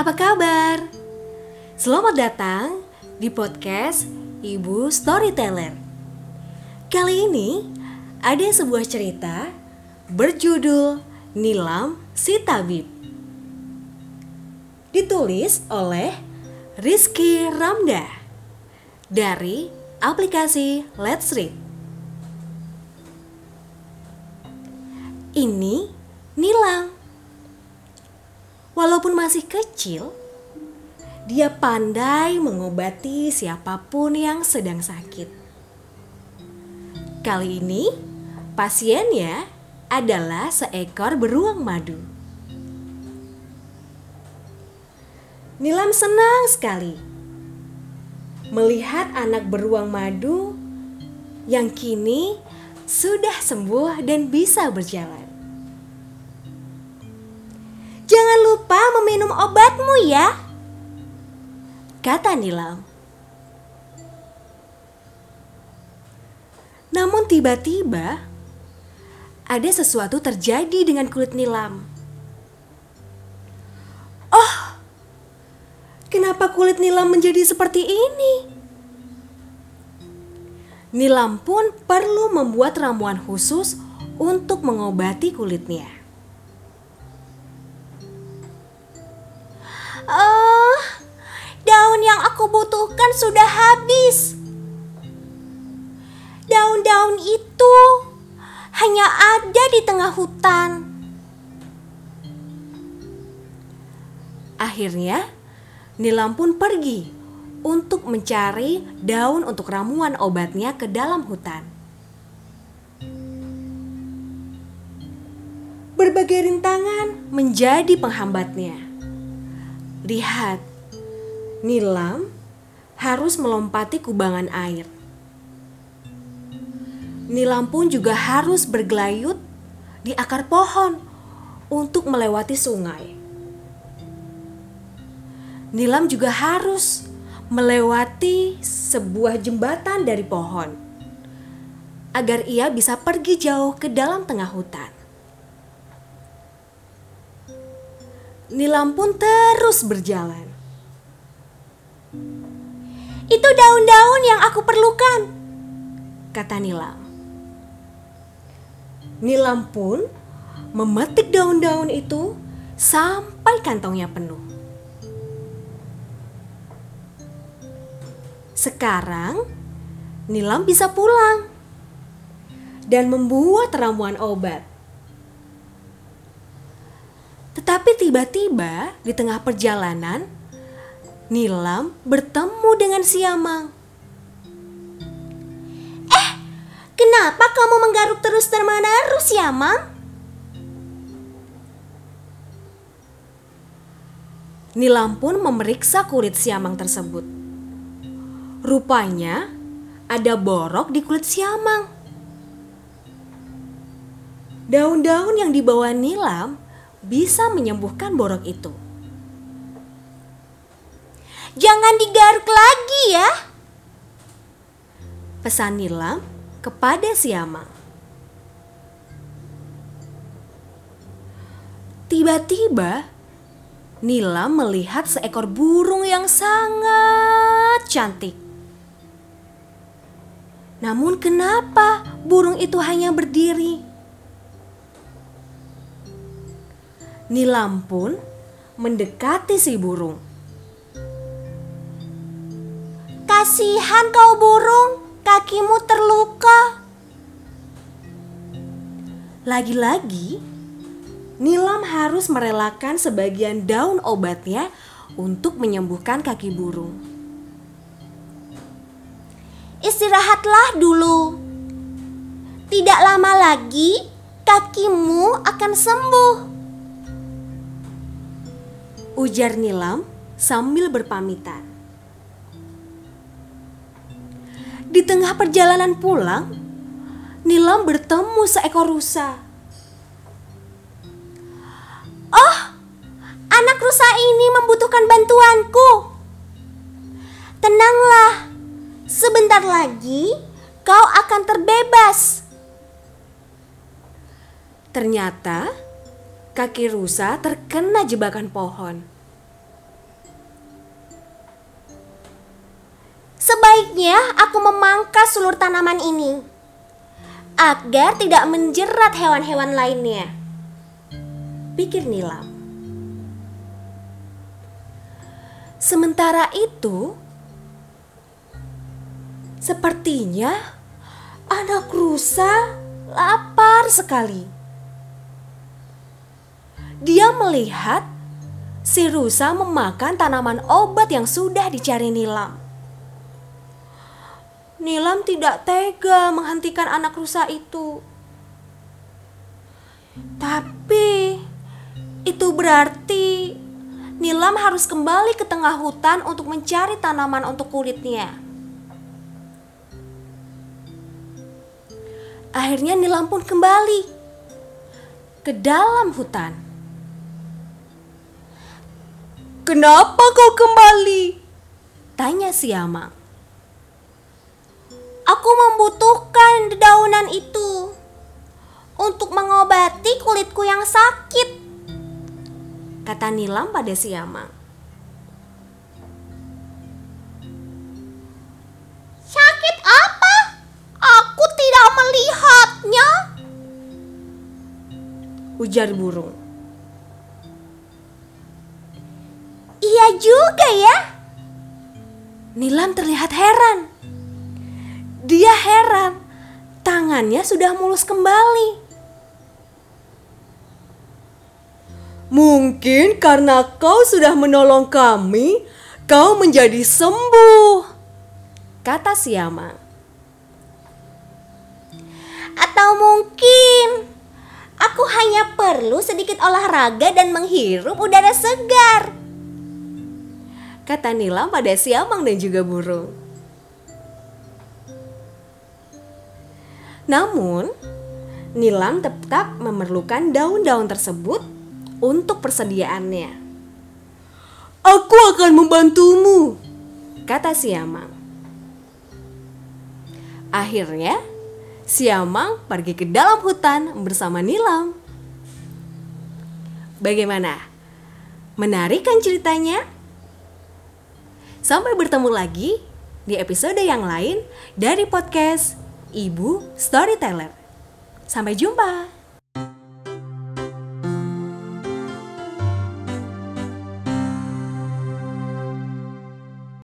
apa kabar? Selamat datang di podcast Ibu Storyteller. Kali ini ada sebuah cerita berjudul Nilam si Tabib. Ditulis oleh Rizky Ramda dari aplikasi Let's Read. Ini Nilam Walaupun masih kecil, dia pandai mengobati siapa pun yang sedang sakit. Kali ini, pasiennya adalah seekor beruang madu. Nilam senang sekali melihat anak beruang madu yang kini sudah sembuh dan bisa berjalan. Meminum obatmu ya, kata Nilam. Namun tiba-tiba ada sesuatu terjadi dengan kulit Nilam. Oh, kenapa kulit Nilam menjadi seperti ini? Nilam pun perlu membuat ramuan khusus untuk mengobati kulitnya. Daun yang aku butuhkan sudah habis. Daun-daun itu hanya ada di tengah hutan. Akhirnya, Nilam pun pergi untuk mencari daun untuk ramuan obatnya ke dalam hutan. Berbagai rintangan menjadi penghambatnya. Lihat, Nilam harus melompati kubangan air. Nilam pun juga harus bergelayut di akar pohon untuk melewati sungai. Nilam juga harus melewati sebuah jembatan dari pohon agar ia bisa pergi jauh ke dalam tengah hutan. Nilam pun terus berjalan. Itu daun-daun yang aku perlukan, kata Nilam. Nilam pun memetik daun-daun itu sampai kantongnya penuh. Sekarang Nilam bisa pulang dan membuat ramuan obat. Tetapi tiba-tiba di tengah perjalanan, Nilam bertemu dengan Siamang. Eh, kenapa kamu menggaruk terus terus Siamang? Nilam pun memeriksa kulit Siamang tersebut. Rupanya ada borok di kulit Siamang. Daun-daun yang dibawa Nilam bisa menyembuhkan borok itu. Jangan digaruk lagi ya. Pesan Nilam kepada Siamang. Tiba-tiba Nilam melihat seekor burung yang sangat cantik. Namun kenapa burung itu hanya berdiri? Nilam pun mendekati si burung. Kasihan kau burung, kakimu terluka. Lagi-lagi, Nilam harus merelakan sebagian daun obatnya untuk menyembuhkan kaki burung. Istirahatlah dulu. Tidak lama lagi kakimu akan sembuh ujar Nilam sambil berpamitan. Di tengah perjalanan pulang, Nilam bertemu seekor rusa. Oh, anak rusa ini membutuhkan bantuanku. Tenanglah, sebentar lagi kau akan terbebas. Ternyata kaki rusa terkena jebakan pohon. Sebaiknya aku memangkas seluruh tanaman ini agar tidak menjerat hewan-hewan lainnya. Pikir Nilam. Sementara itu, sepertinya anak rusa lapar sekali. Dia melihat si rusa memakan tanaman obat yang sudah dicari Nilam. Nilam tidak tega menghentikan anak rusa itu. Tapi itu berarti Nilam harus kembali ke tengah hutan untuk mencari tanaman untuk kulitnya. Akhirnya Nilam pun kembali ke dalam hutan. Kenapa kau kembali? Tanya Siamang. Aku membutuhkan dedaunan itu untuk mengobati kulitku yang sakit kata Nilam pada Siamang. Sakit apa? Aku tidak melihatnya. Ujar burung. Iya juga ya. Nilam terlihat heran. Dia heran. Tangannya sudah mulus kembali. Mungkin karena kau sudah menolong kami, kau menjadi sembuh, kata Siamang. Atau mungkin aku hanya perlu sedikit olahraga dan menghirup udara segar, kata Nilam pada Siamang dan juga burung. Namun, Nilam tetap memerlukan daun-daun tersebut untuk persediaannya. Aku akan membantumu, kata Siamang. Akhirnya, Siamang pergi ke dalam hutan bersama Nilam. Bagaimana? Menarik kan ceritanya? Sampai bertemu lagi di episode yang lain dari podcast Ibu Storyteller. Sampai jumpa.